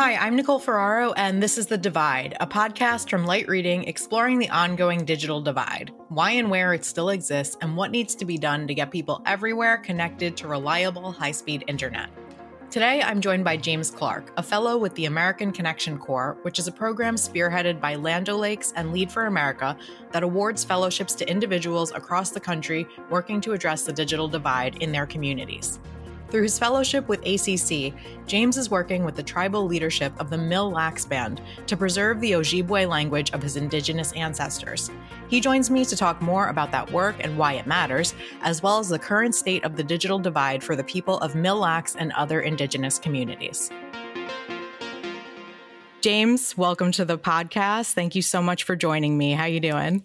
Hi, I'm Nicole Ferraro, and this is The Divide, a podcast from Light Reading exploring the ongoing digital divide, why and where it still exists, and what needs to be done to get people everywhere connected to reliable, high speed internet. Today, I'm joined by James Clark, a fellow with the American Connection Corps, which is a program spearheaded by Land O'Lakes and Lead for America that awards fellowships to individuals across the country working to address the digital divide in their communities. Through his fellowship with ACC, James is working with the tribal leadership of the Mille Lacs Band to preserve the Ojibwe language of his indigenous ancestors. He joins me to talk more about that work and why it matters, as well as the current state of the digital divide for the people of Mille Lacs and other indigenous communities. James, welcome to the podcast. Thank you so much for joining me. How are you doing?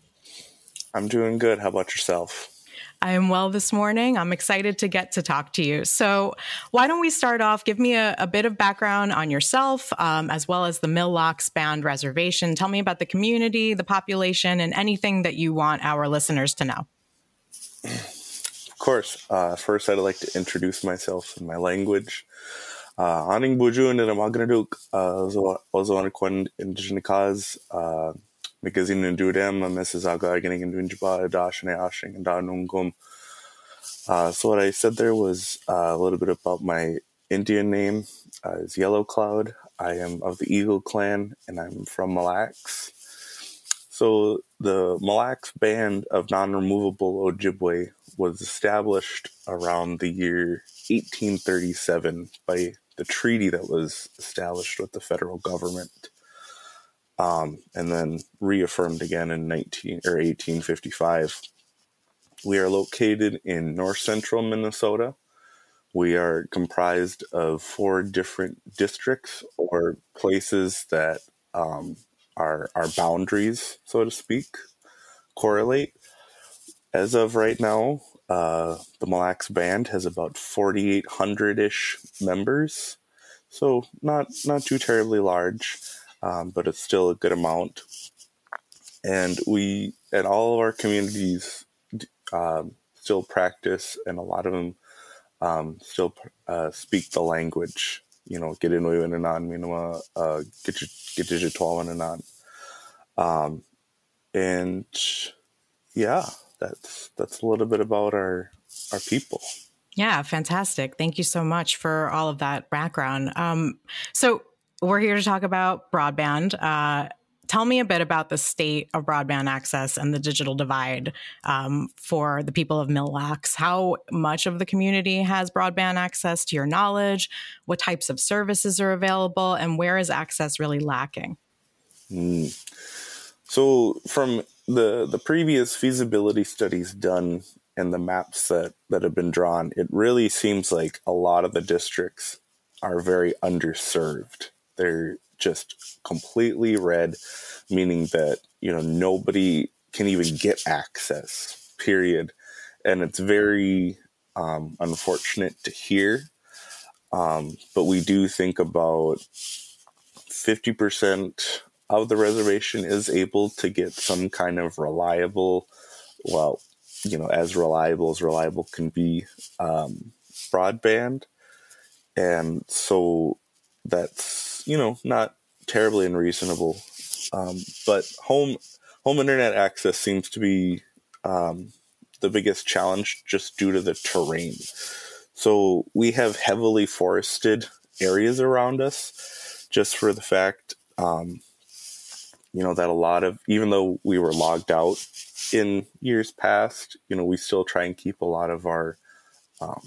I'm doing good. How about yourself? I am well this morning. I'm excited to get to talk to you. So, why don't we start off? Give me a, a bit of background on yourself, um, as well as the Mille Lacs Band Reservation. Tell me about the community, the population, and anything that you want our listeners to know. Of course. Uh, first, I'd like to introduce myself in my language. Uh, Aning buju and magnaduk ozoanakwan indigenous magazine and dudem Mississauga getting into Injaba Dashane Ashing and Danungum. Uh, so what I said there was uh, a little bit about my Indian name uh, is Yellow Cloud. I am of the Eagle clan and I'm from Mille Lacs. So the Mille Lacs band of non-removable Ojibwe was established around the year 1837 by the treaty that was established with the federal government um, and then reaffirmed again in 19 or 1855. We are located in north central Minnesota. We are comprised of four different districts or places that um, our, our boundaries, so to speak, correlate. As of right now, uh, the Mille Lacs Band has about 4,800 ish members, so not not too terribly large um, but it's still a good amount. And we, and all of our communities, um, still practice, and a lot of them um, still uh, speak the language. You know, get in and on, minima, get your get twelve and on. Um, and yeah, that's that's a little bit about our our people. Yeah, fantastic. Thank you so much for all of that background. Um, so we're here to talk about broadband. Uh, tell me a bit about the state of broadband access and the digital divide um, for the people of Mille Lacs. How much of the community has broadband access to your knowledge? What types of services are available? And where is access really lacking? Mm. So, from the, the previous feasibility studies done and the maps that, that have been drawn, it really seems like a lot of the districts are very underserved. They're just completely red, meaning that, you know, nobody can even get access, period. And it's very um, unfortunate to hear. Um, but we do think about 50% of the reservation is able to get some kind of reliable, well, you know, as reliable as reliable can be, um, broadband. And so that's you know, not terribly unreasonable. Um, but home home internet access seems to be um, the biggest challenge just due to the terrain. So we have heavily forested areas around us, just for the fact, um, you know, that a lot of even though we were logged out in years past, you know, we still try and keep a lot of our um,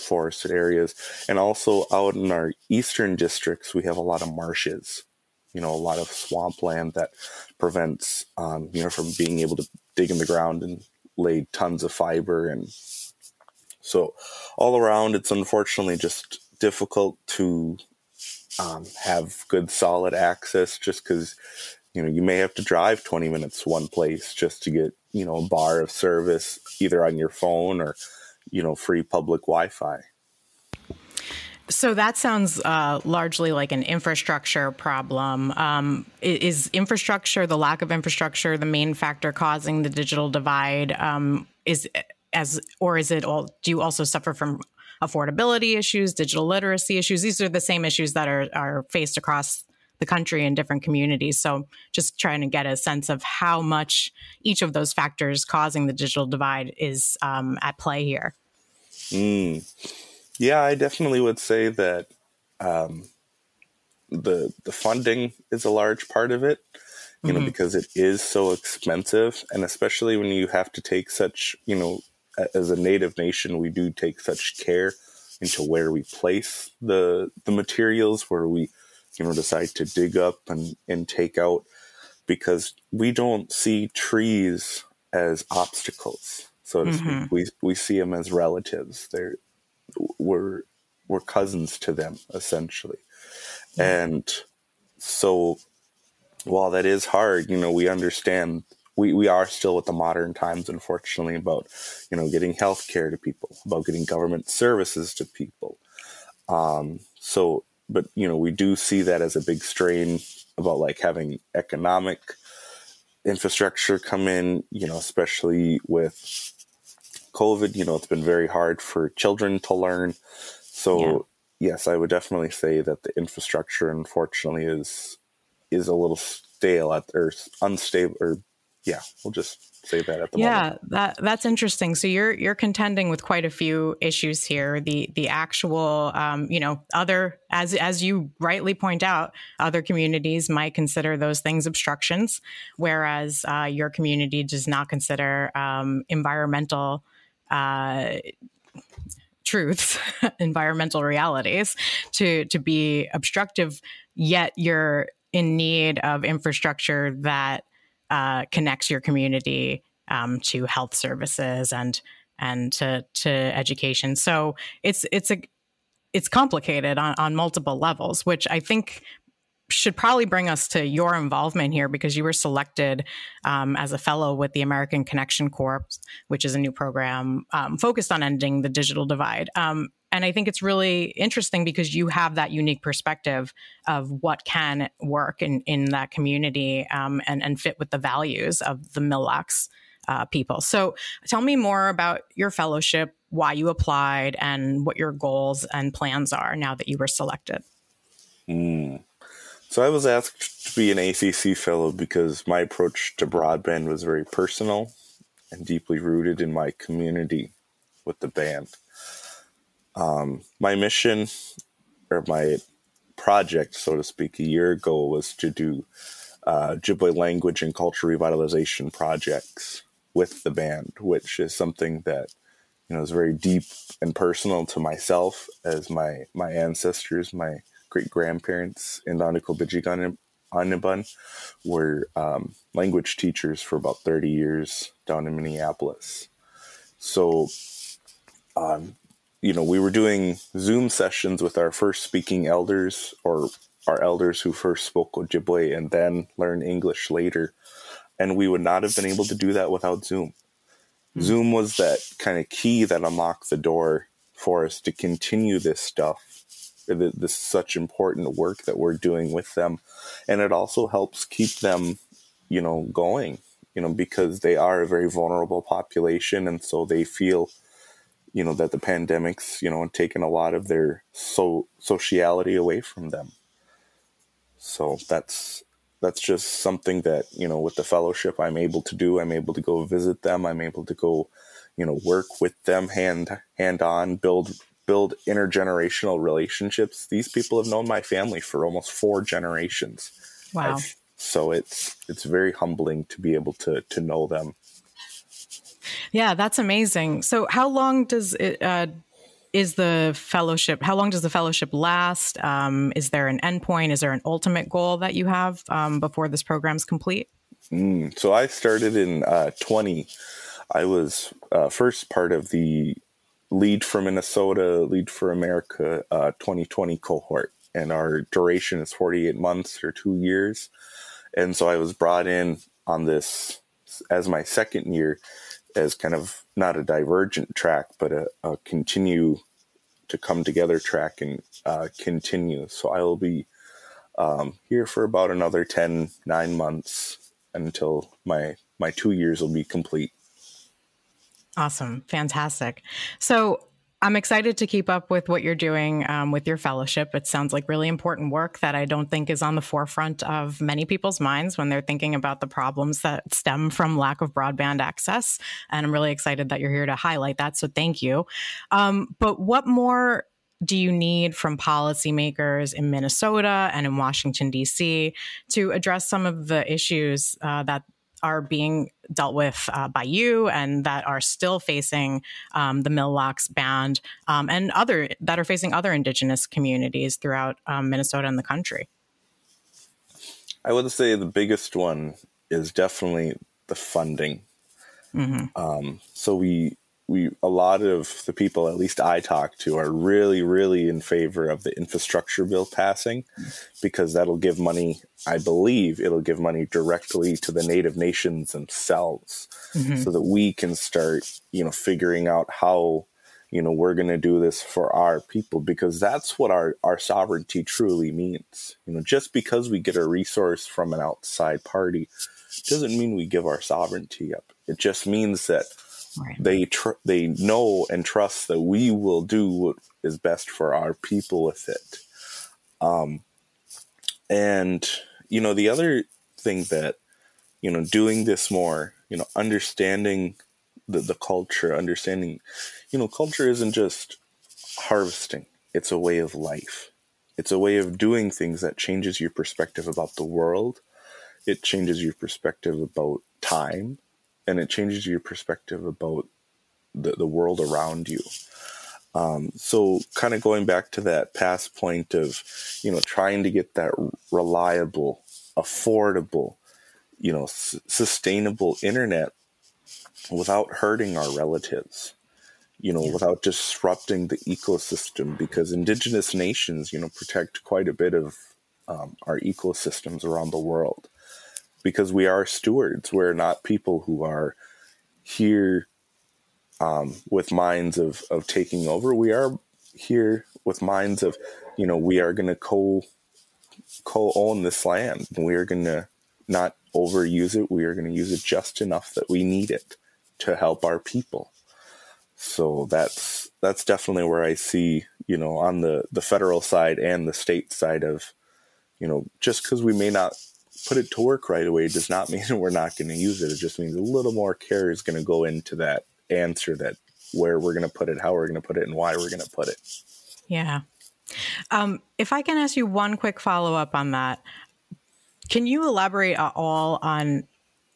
forested areas. And also out in our eastern districts, we have a lot of marshes, you know, a lot of swampland that prevents, um, you know, from being able to dig in the ground and lay tons of fiber. And so all around, it's unfortunately just difficult to um, have good solid access just because you know you may have to drive 20 minutes one place just to get you know a bar of service either on your phone or you know free public Wi-Fi. So that sounds uh, largely like an infrastructure problem. Um, is infrastructure, the lack of infrastructure, the main factor causing the digital divide? Um, is as or is it all? Do you also suffer from affordability issues, digital literacy issues. These are the same issues that are, are faced across the country in different communities. So just trying to get a sense of how much each of those factors causing the digital divide is um, at play here. Mm. Yeah, I definitely would say that um, the the funding is a large part of it. You mm-hmm. know, because it is so expensive, and especially when you have to take such, you know, as a native nation, we do take such care into where we place the the materials, where we you know decide to dig up and and take out because we don't see trees as obstacles so to mm-hmm. speak we we see them as relatives. They're we're we're cousins to them essentially. And so while that is hard you know we understand we, we are still with the modern times unfortunately about you know getting health care to people about getting government services to people. Um, so but you know we do see that as a big strain about like having economic infrastructure come in you know especially with covid you know it's been very hard for children to learn so yeah. yes i would definitely say that the infrastructure unfortunately is is a little stale at or unstable or yeah we'll just say that at the yeah, moment. Yeah, that that's interesting. So you're you're contending with quite a few issues here. The the actual, um, you know, other as as you rightly point out, other communities might consider those things obstructions, whereas uh, your community does not consider um, environmental. Uh, truths environmental realities to to be obstructive yet you're in need of infrastructure that uh, connects your community um, to health services and and to to education. So it's it's a it's complicated on, on multiple levels, which I think should probably bring us to your involvement here because you were selected um, as a fellow with the American Connection Corps, which is a new program um, focused on ending the digital divide. Um, and I think it's really interesting because you have that unique perspective of what can work in, in that community um, and, and fit with the values of the Lacs uh, people. So tell me more about your fellowship, why you applied, and what your goals and plans are now that you were selected. Mm. So I was asked to be an ACC fellow because my approach to broadband was very personal and deeply rooted in my community with the band. Um, my mission or my project, so to speak, a year ago was to do uh, Ojibwe language and culture revitalization projects with the band, which is something that you know is very deep and personal to myself as my my ancestors, my great grandparents in Bijigan Anibun were um, language teachers for about 30 years down in Minneapolis. So um, you know, we were doing Zoom sessions with our first speaking elders or our elders who first spoke Ojibwe and then learned English later. And we would not have been able to do that without Zoom. Mm-hmm. Zoom was that kind of key that unlocked the door for us to continue this stuff, this such important work that we're doing with them. And it also helps keep them, you know, going, you know, because they are a very vulnerable population. And so they feel you know that the pandemics you know and taken a lot of their so sociality away from them so that's that's just something that you know with the fellowship i'm able to do i'm able to go visit them i'm able to go you know work with them hand hand on build build intergenerational relationships. These people have known my family for almost four generations. Wow. I've, so it's it's very humbling to be able to to know them. Yeah, that's amazing. So, how long does it? Uh, is the fellowship how long does the fellowship last? Um, is there an endpoint? Is there an ultimate goal that you have um, before this program's complete? Mm, so i started in uh, 20 i was uh, first part of the lead for minnesota lead for america 2020 uh, cohort and our duration is 48 months or two years and so i was brought in on this as my second year as kind of not a divergent track, but a, a continue to come together track and uh, continue. So I will be um, here for about another 10, nine months until my my two years will be complete. Awesome, fantastic. So I'm excited to keep up with what you're doing um, with your fellowship. It sounds like really important work that I don't think is on the forefront of many people's minds when they're thinking about the problems that stem from lack of broadband access. And I'm really excited that you're here to highlight that. So thank you. Um, but what more do you need from policymakers in Minnesota and in Washington, D.C. to address some of the issues uh, that are being dealt with uh, by you and that are still facing um, the Mille-Lacs band um, and other that are facing other indigenous communities throughout um, Minnesota and the country? I would say the biggest one is definitely the funding. Mm-hmm. Um, so we we a lot of the people at least I talk to are really really in favor of the infrastructure bill passing because that'll give money I believe it'll give money directly to the native nations themselves mm-hmm. so that we can start you know figuring out how you know we're going to do this for our people because that's what our our sovereignty truly means you know just because we get a resource from an outside party doesn't mean we give our sovereignty up it just means that Right. They tr- they know and trust that we will do what is best for our people with it. Um, and you know the other thing that you know doing this more, you know, understanding the the culture, understanding, you know, culture isn't just harvesting; it's a way of life. It's a way of doing things that changes your perspective about the world. It changes your perspective about time and it changes your perspective about the, the world around you. Um, so kind of going back to that past point of, you know, trying to get that reliable, affordable, you know, s- sustainable internet without hurting our relatives, you know, without disrupting the ecosystem because indigenous nations, you know, protect quite a bit of um, our ecosystems around the world because we are stewards. We're not people who are here um, with minds of, of taking over. We are here with minds of, you know, we are going to co co own this land. We are going to not overuse it. We are going to use it just enough that we need it to help our people. So that's that's definitely where I see, you know, on the the federal side and the state side of, you know, just because we may not put it to work right away does not mean we're not going to use it. It just means a little more care is going to go into that answer that where we're going to put it, how we're going to put it, and why we're going to put it. Yeah. Um, if I can ask you one quick follow up on that, can you elaborate at all on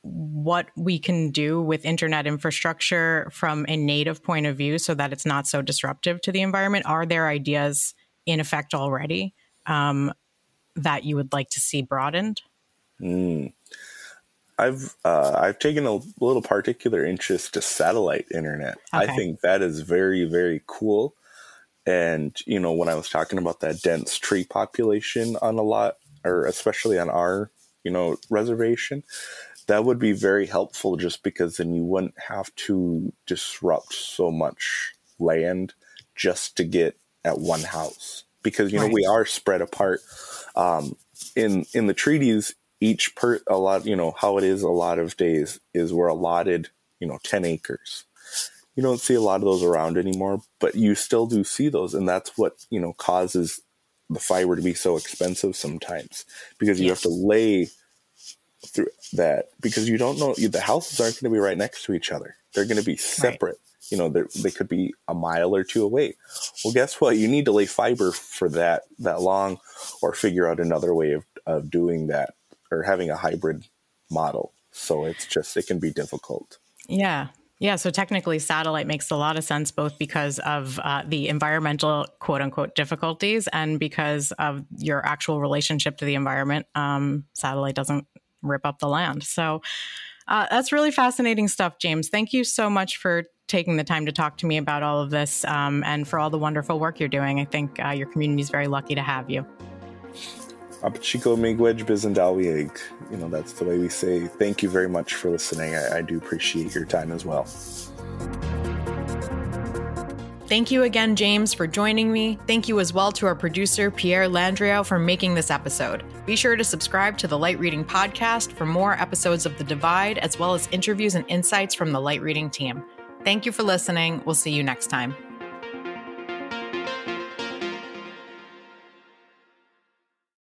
what we can do with internet infrastructure from a native point of view so that it's not so disruptive to the environment? Are there ideas in effect already um, that you would like to see broadened? Mm. I've uh, I've taken a little particular interest to satellite internet. Okay. I think that is very very cool. And you know, when I was talking about that dense tree population on a lot, or especially on our you know reservation, that would be very helpful. Just because then you wouldn't have to disrupt so much land just to get at one house. Because you know right. we are spread apart. Um, in in the treaties, each per a lot you know how it is a lot of days is we're allotted you know 10 acres. You don't see a lot of those around anymore but you still do see those and that's what you know causes the fiber to be so expensive sometimes because you yes. have to lay through that because you don't know the houses aren't going to be right next to each other. They're going to be separate. Right. you know they could be a mile or two away. Well guess what? You need to lay fiber for that that long or figure out another way of, of doing that or having a hybrid model. So it's just, it can be difficult. Yeah. Yeah, so technically, satellite makes a lot of sense both because of uh, the environmental quote unquote difficulties and because of your actual relationship to the environment. Um, satellite doesn't rip up the land. So uh, that's really fascinating stuff, James. Thank you so much for taking the time to talk to me about all of this um, and for all the wonderful work you're doing. I think uh, your community is very lucky to have you. Apachiko Miigwech Bizendalwieg. You know, that's the way we say thank you very much for listening. I, I do appreciate your time as well. Thank you again, James, for joining me. Thank you as well to our producer, Pierre Landrio, for making this episode. Be sure to subscribe to the Light Reading Podcast for more episodes of The Divide, as well as interviews and insights from the Light Reading team. Thank you for listening. We'll see you next time.